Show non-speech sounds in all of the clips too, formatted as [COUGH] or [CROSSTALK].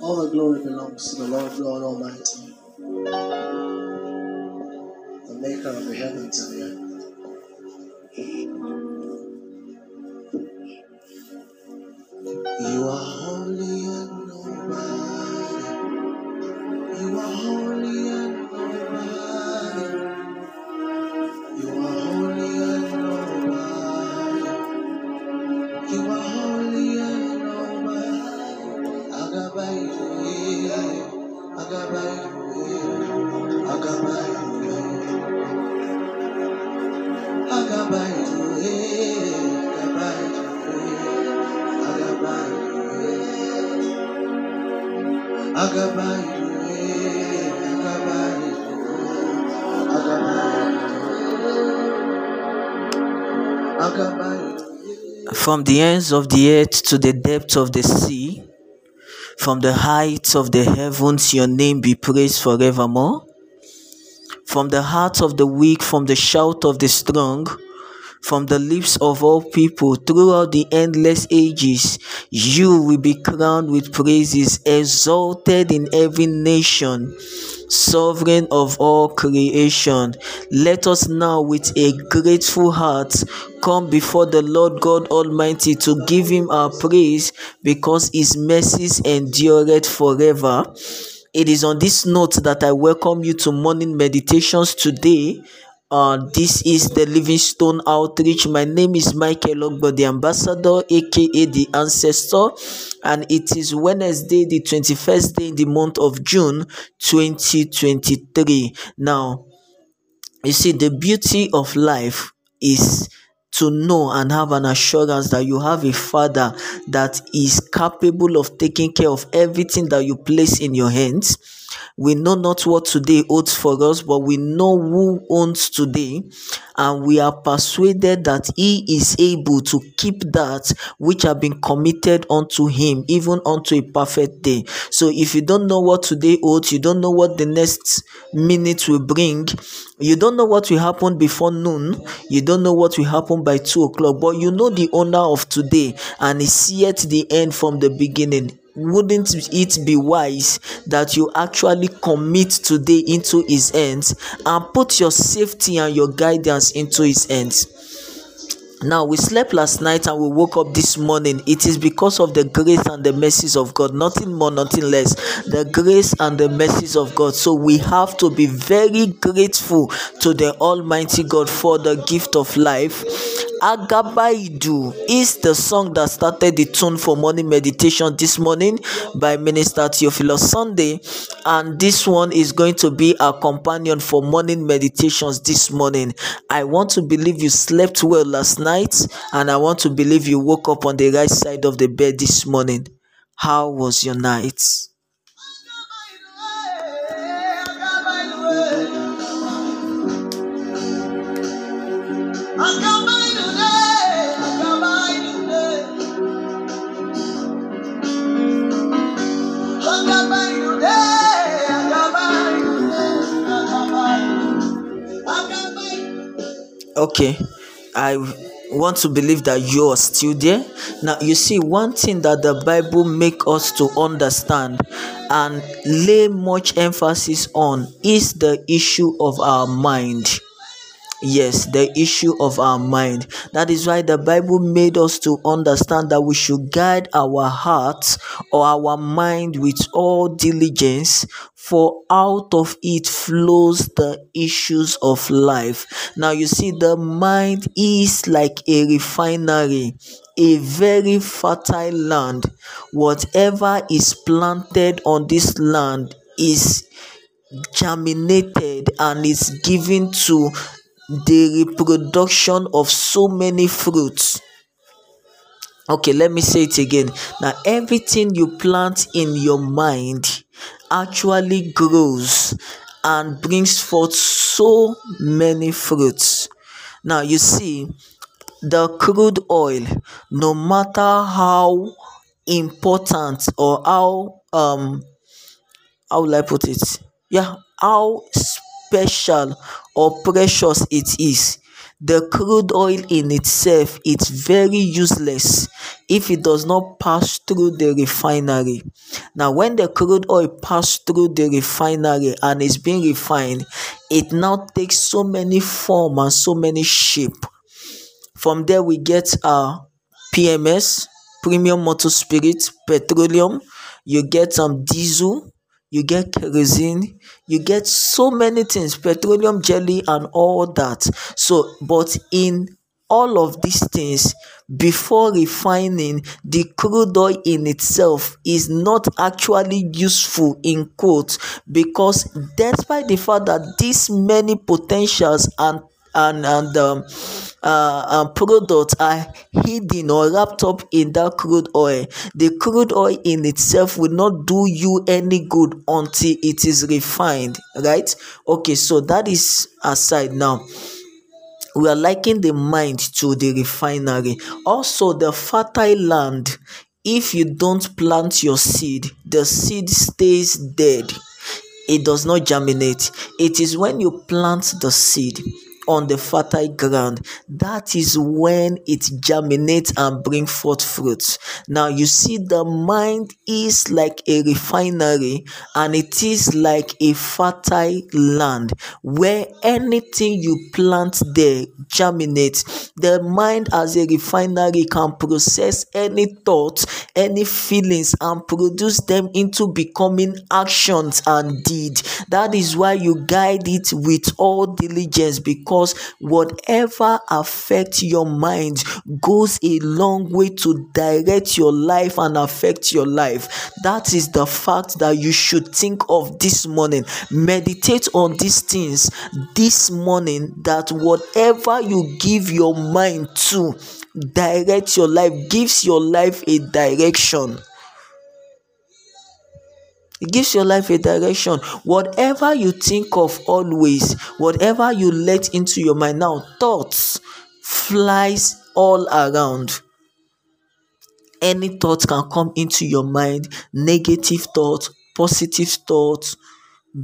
All the glory belongs to the Lord God Almighty, the maker of the heavens and the earth. From the ends of the earth to the depths of the sea, from the heights of the heavens, your name be praised forevermore. From the heart of the weak, from the shout of the strong, from the lips of all people throughout the endless ages. You will be crowned with praises, exalted in every nation, sovereign of all creation. Let us now, with a grateful heart, come before the Lord God Almighty to give Him our praise because His mercies endureth forever. It is on this note that I welcome you to morning meditations today. Uh, this is the Livingstone Outreach. My name is Michael Ogbo, the ambassador, aka the ancestor, and it is Wednesday, the 21st day in the month of June 2023. Now, you see, the beauty of life is to know and have an assurance that you have a father that is capable of taking care of everything that you place in your hands we know not what today holds for us, but we know who owns today, and we are persuaded that He is able to keep that which have been committed unto Him, even unto a perfect day. So, if you don't know what today holds, you don't know what the next minute will bring, you don't know what will happen before noon, you don't know what will happen by two o'clock, but you know the owner of today, and He seeth the end from the beginning wouldn't it be wise that you actually commit today into his hands and put your safety and your guidance into his hands? Now we slept last night and we woke up this morning. It is because of the grace and the mercies of god. Nothing more nothing less. The grace and the mercies of god. So we have to be very grateful to the almighty god for the gift of life Agabaidu is the song that started the tune for morning meditation this morning by Minister Theophilus Sunday, and this one is going to be our companion for morning meditations this morning. I want to believe you slept well last night, and I want to believe you woke up on the right side of the bed this morning. How was your night? Okay i want to believe that you are still there. Now you see one thing that the bible make us to understand and lay much emphasis on is the issue of our mind. Yes the issue of our mind. That is why the bible made us to understand that we should guide our hearts or our mind with all diligence for out of it flows the issues of life. Now you see the mind is like a refinery a very fertile land. Whatever is planted on this land is germinated and is given to the reproduction of so many fruits. Okay let me say it again. Now everything you plant in your mind actually grows and brings forth so many fruits. Now you see the crude oil no matter how important or how um how will i put it? Yeah how special or precious it is the crude oil in itself it's very useless if it does not pass through the refinery. Now, when the crude oil pass through the refinery and is being refined, it now takes so many form and so many shape. From there, we get our PMS, premium motor spirit, petroleum. You get some diesel, you get kerosene, you get so many things, petroleum jelly and all that. So, but in all of these things before refining the crude oil in itself is not actually useful in quotes because despite the fact that these many potentials and and and um, uh, um, products are hidden or wrapped up in that crude oil. The crude oil in itself will not do you any good until it is refined right? Okay so that is aside. Now we are liking the mind to the refinery. Also the fertile land. If you don't plant your seed the seed stays dead. It does not germinate. It is when you plant the seed on the fertile ground. That is when it germinates and bring forth fruits. Now you see the mind is like a refinery and it is like a fertile land. Where anything you plant there germinates the mind as a refinery can process any thoughts any feelings and produce them into becoming actions and deed that is why you guide it with all diligence because because whatever affects your mind goes a long way to direct your life and affect your life. That is the fact that you should think of this morning. Meditate on these things this morning that whatever you give your mind to direct your life gives your life a direction it gives your life a direction. Whatever you think of always, whatever you let into your mind now, thoughts flies all around. Any thought can come into your mind, negative thoughts, positive thoughts,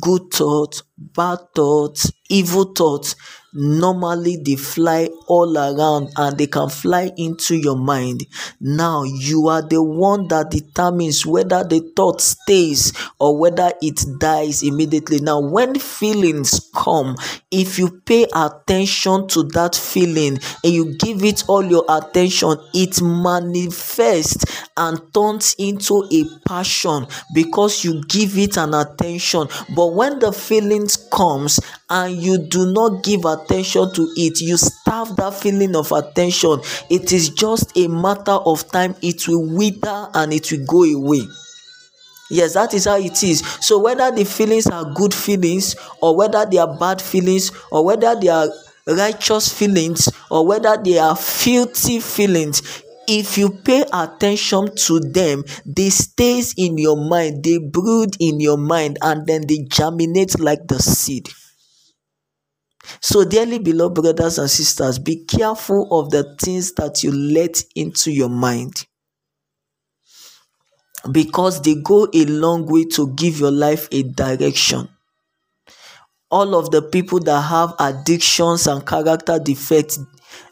good thoughts, bad thoughts, evil thoughts normally they fly all around and they can fly into your mind. Now you are the one that determines whether the thought stays or whether it dies immediately. Now when feelings come if you pay attention to that feeling and you give it all your attention it manifests and turns into a passion because you give it an attention. But when the feelings comes and you do not give attention to it. You starve that feeling of attention. It is just a matter of time. It will wither and it will go away. Yes that is how it is. So whether the feelings are good feelings or whether they are bad feelings or whether they are righteous feelings or whether they are filthy feelings if you pay attention to them they stays in your mind they brood in your mind and then they germinate like the seed so, dearly beloved brothers and sisters, be careful of the things that you let into your mind because they go a long way to give your life a direction. All of the people that have addictions and character defects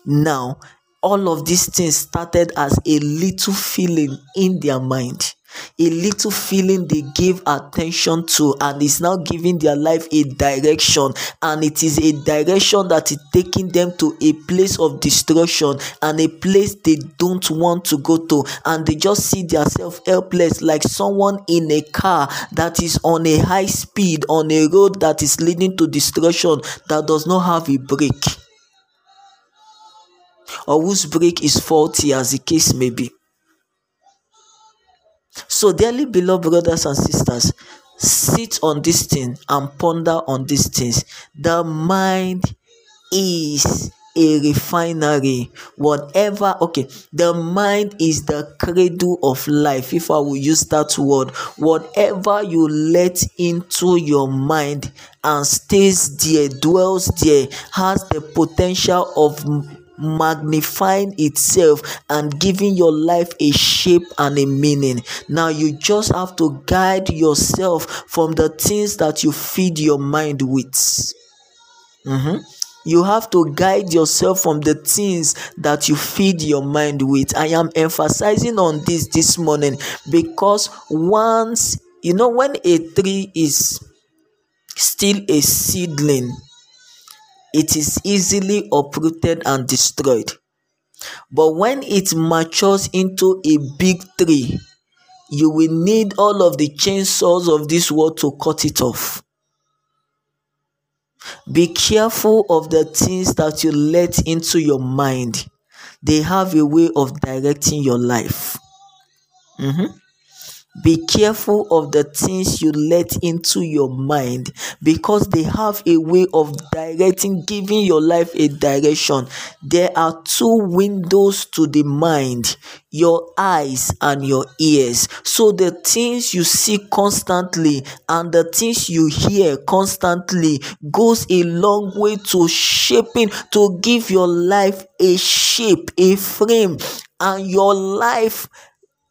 now, all of these things started as a little feeling in their mind a little feeling they give attention to and is now giving their life a direction. And it is a direction that is taking them to a place of destruction and a place they don't want to go to. And they just see themselves helpless like someone in a car that is on a high speed on a road that is leading to destruction that does not have a brake. Or whose brake is faulty as the case may be so, dearly beloved brothers and sisters, sit on this thing and ponder on these things. The mind is a refinery whatever okay the mind is the cradle of life if i will use that word whatever you let into your mind and stays there dwells there has the potential of magnifying itself and giving your life a shape and a meaning. Now you just have to guide yourself from the things that you feed your mind with. Mm-hmm. you have to guide yourself from the things that you feed your mind with i am emphasizing on this this morning because once you know when a tree is still a seedling it is easily uprooted and destroyed but when it matures into a big tree you will need all of the chainsaws of this world to cut it off be careful of the things that you let into your mind. They have a way of directing your life. Mhm. Be careful of the things you let into your mind because they have a way of directing, giving your life a direction. There are two windows to the mind your eyes and your ears. So the things you see constantly and the things you hear constantly goes a long way to shaping, to give your life a shape, a frame, and your life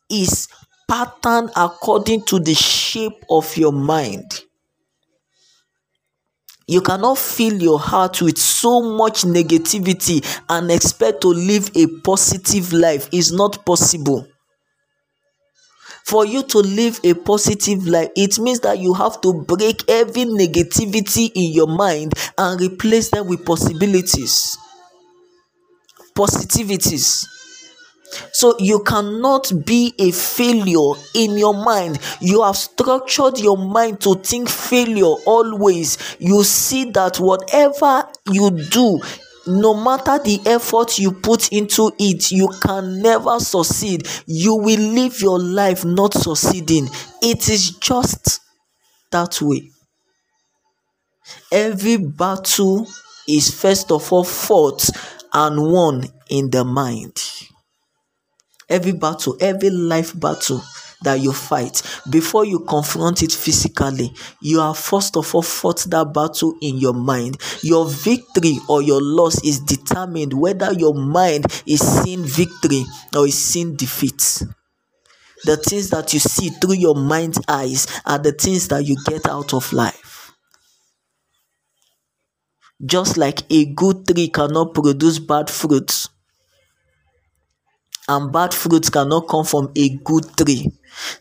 is pattern according to the shape of your mind. You cannot fill your heart with so much negativity and expect to live a positive life. It's not possible. For you to live a positive life, it means that you have to break every negativity in your mind and replace them with possibilities, positivities. So you cannot be a failure in your mind. You have structured your mind to think failure always. You see that whatever you do, no matter the effort you put into it, you can never succeed. You will live your life not succeeding. It is just that way. Every battle is first of all fought and won in the mind every battle, every life battle that you fight, before you confront it physically, you have first of all fought that battle in your mind. Your victory or your loss is determined whether your mind is seeing victory or is seeing defeat. The things that you see through your mind's eyes are the things that you get out of life. Just like a good tree cannot produce bad fruits, and bad fruits cannot come from a good tree.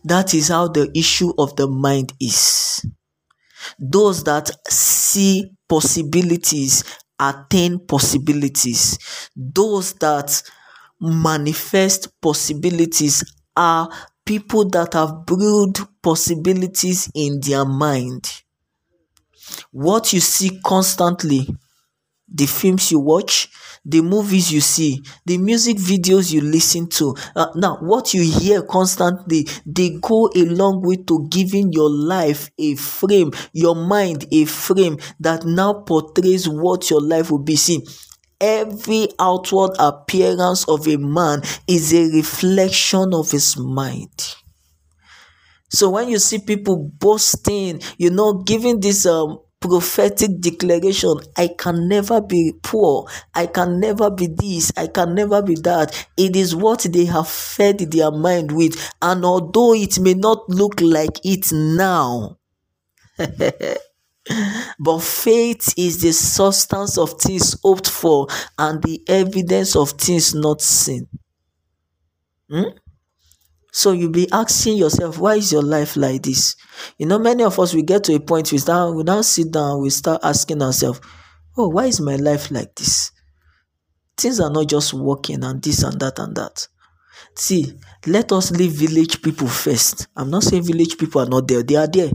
That is how the issue of the mind is. Those that see possibilities attain possibilities. Those that manifest possibilities are people that have brewed possibilities in their mind. What you see constantly, the films you watch, the movies you see, the music videos you listen to. Uh, now, what you hear constantly, they go a long way to giving your life a frame, your mind a frame that now portrays what your life will be seen. Every outward appearance of a man is a reflection of his mind. So when you see people boasting, you know, giving this um prophetic declaration. I can never be poor. I can never be this. I can never be that. It is what they have fed their mind with. And although it may not look like it now [LAUGHS] but faith is the substance of things hoped for and the evidence of things not seen. Hmm? So you'll be asking yourself, why is your life like this? You know, many of us we get to a point we start we now sit down, we start asking ourselves, Oh, why is my life like this? Things are not just working and this and that and that. See, let us leave village people first. I'm not saying village people are not there, they are there.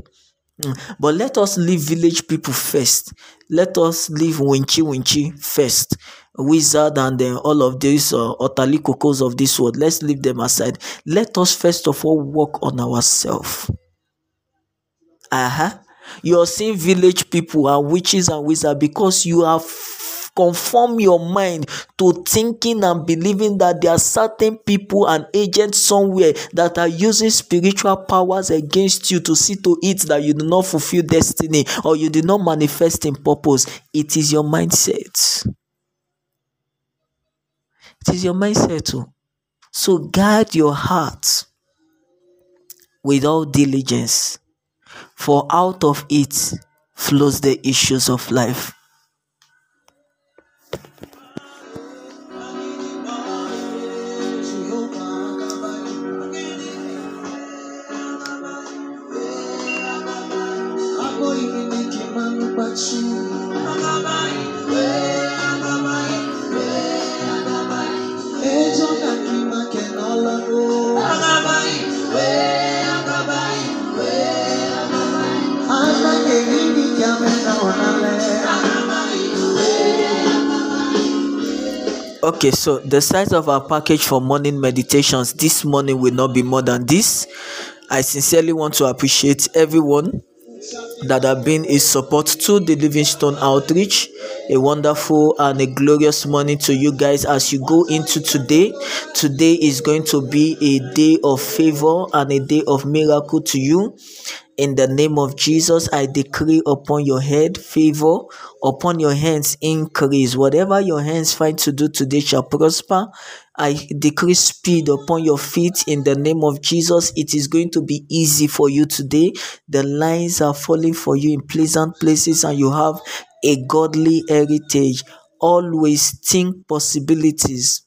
Mm. But let us leave village people first. Let us leave Winchi Winchi first wizard and all of these uh, utterly cocos of this world. Let's leave them aside. Let us first of all work on ourselves uh-huh. You're seeing village people and witches and wizards because you have conform your mind to thinking and believing that there are certain people and agents somewhere that are using spiritual powers against you to see to it that you do not fulfill destiny or you do not manifest in purpose. It is your mindset it is your mindset too. So guard your heart with all diligence, for out of it flows the issues of life. you Okay, so the size of our package for morning meditations this morning will not be more than this. I sincerely want to appreciate everyone that have been a support to the Livingstone outreach. A wonderful and a glorious morning to you guys as you go into today. Today is going to be a day of favor and a day of miracle to you. In the name of Jesus, I decree upon your head favor, upon your hands increase. Whatever your hands find to do today shall prosper. I decree speed upon your feet in the name of Jesus. It is going to be easy for you today. The lines are falling for you in pleasant places, and you have a godly heritage. Always think possibilities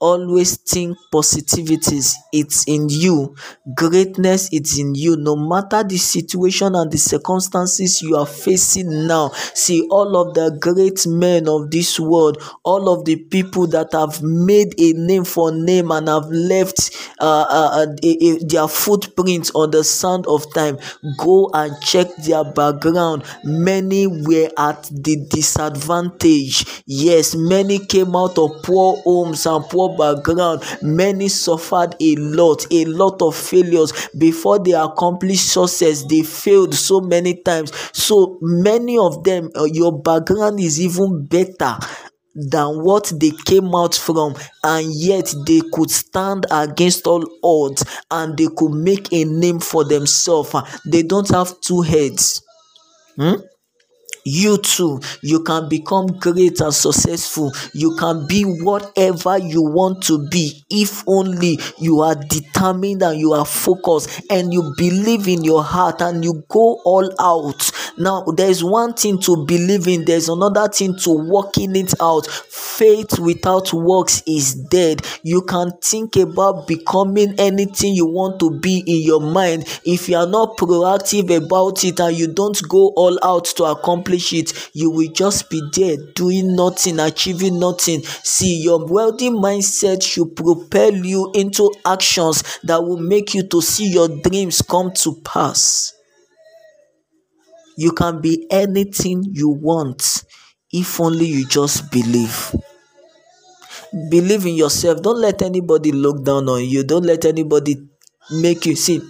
always think positivities it's in you. Greatness it's in you. No matter the situation and the circumstances you are facing now see all of the great men of this world all of the people that have made a name for name and have left uh, uh, uh, a- a- their footprints on the sand of time go and check their background. Many were at the disadvantage. Yes many came out of poor homes and poor background many suffered a lot a lot of failures. Before they accomplished success they failed so many times. So many of them uh, your background is even better than what they came out from and yet they could stand against all odds and they could make a name for themselves. They don't have two heads. Hmm? You too. You can become great and successful. You can be whatever you want to be if only you are determined and you are focused and you believe in your heart and you go all out now there's one thing to believe in there's another thing to working it out. Faith without works is dead. You can think about becoming anything you want to be in your mind. If you are not proactive about it and you don't go all out to accomplish it you will just be there doing nothing achieving nothing. See your wealthy mindset should propel you into actions that will make you to see your dreams come to pass you can be anything you want if only you just believe. Believe in yourself. Don't let anybody look down on you. Don't let anybody make you see.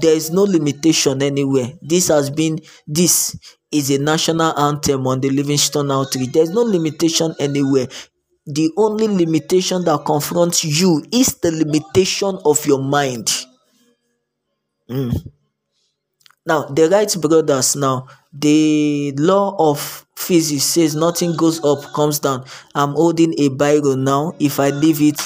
There is no limitation anywhere. This has been this is a national anthem on the livingstone outreach. There's no limitation anywhere. The only limitation that confronts you is the limitation of your mind. Mm. Now, the Wright brothers now, the law of physics says nothing goes up, comes down. I'm holding a Bible now. If I leave it,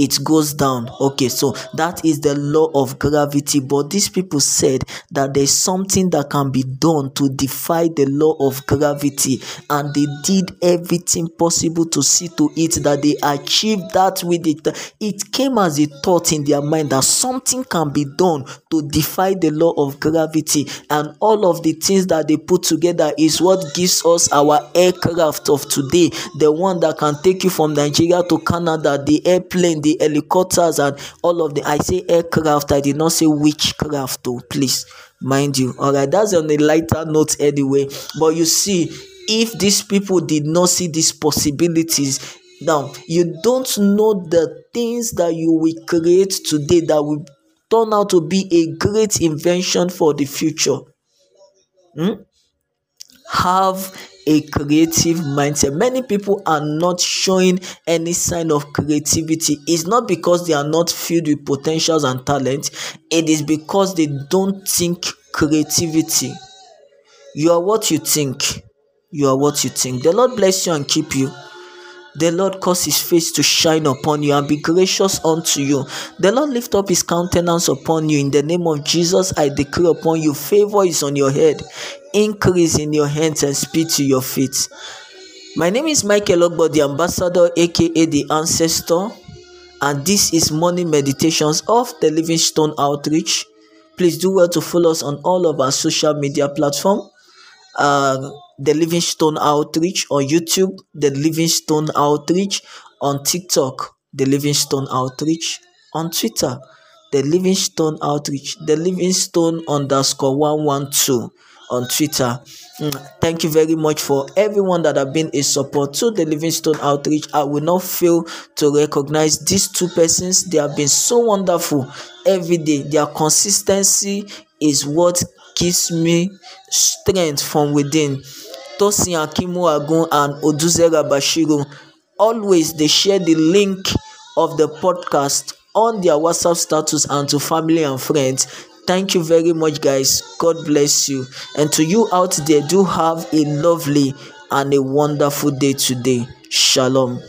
it goes down. Okay, so that is the law of gravity. But these people said that there's something that can be done to defy the law of gravity, and they did everything possible to see to it that they achieved that with it. It came as a thought in their mind that something can be done to defy the law of gravity, and all of the things that they put together is what gives us our aircraft of today, the one that can take you from Nigeria to Canada, the airplane, the helicopters, and all of the. I say aircraft, I did not say witchcraft, though, please mind you. All right, that's on a lighter note anyway. But you see, if these people did not see these possibilities, now you don't know the things that you will create today that will turn out to be a great invention for the future. Hmm? have a creative mindset. Many people are not showing any sign of creativity. It's not because they are not filled with potentials and talent, it is because they don't think creativity. You are what you think. You are what you think. The Lord bless you and keep you. The Lord cause his face to shine upon you and be gracious unto you. The Lord lift up his countenance upon you. In the name of Jesus, I decree upon you favor is on your head, increase in your hands, and speed to your feet. My name is Michael Ogbo, the ambassador, aka the ancestor, and this is morning meditations of the Livingstone Outreach. Please do well to follow us on all of our social media platform uh, the Livingstone Outreach on YouTube, the Livingstone Outreach on TikTok, the Livingstone Outreach on Twitter, the Livingstone Outreach, the Livingstone underscore 112 on Twitter. Mm, Thank you very much for everyone that have been a support to the Livingstone Outreach. I will not fail to recognize these two persons. They have been so wonderful every day. Their consistency is what gives me strength from within. Tosin Akimuagun and Oduzera Bashiru always they share the link of the podcast on their WhatsApp status and to family and friends. Thank you very much, guys. God bless you. And to you out there, do have a lovely and a wonderful day today. Shalom.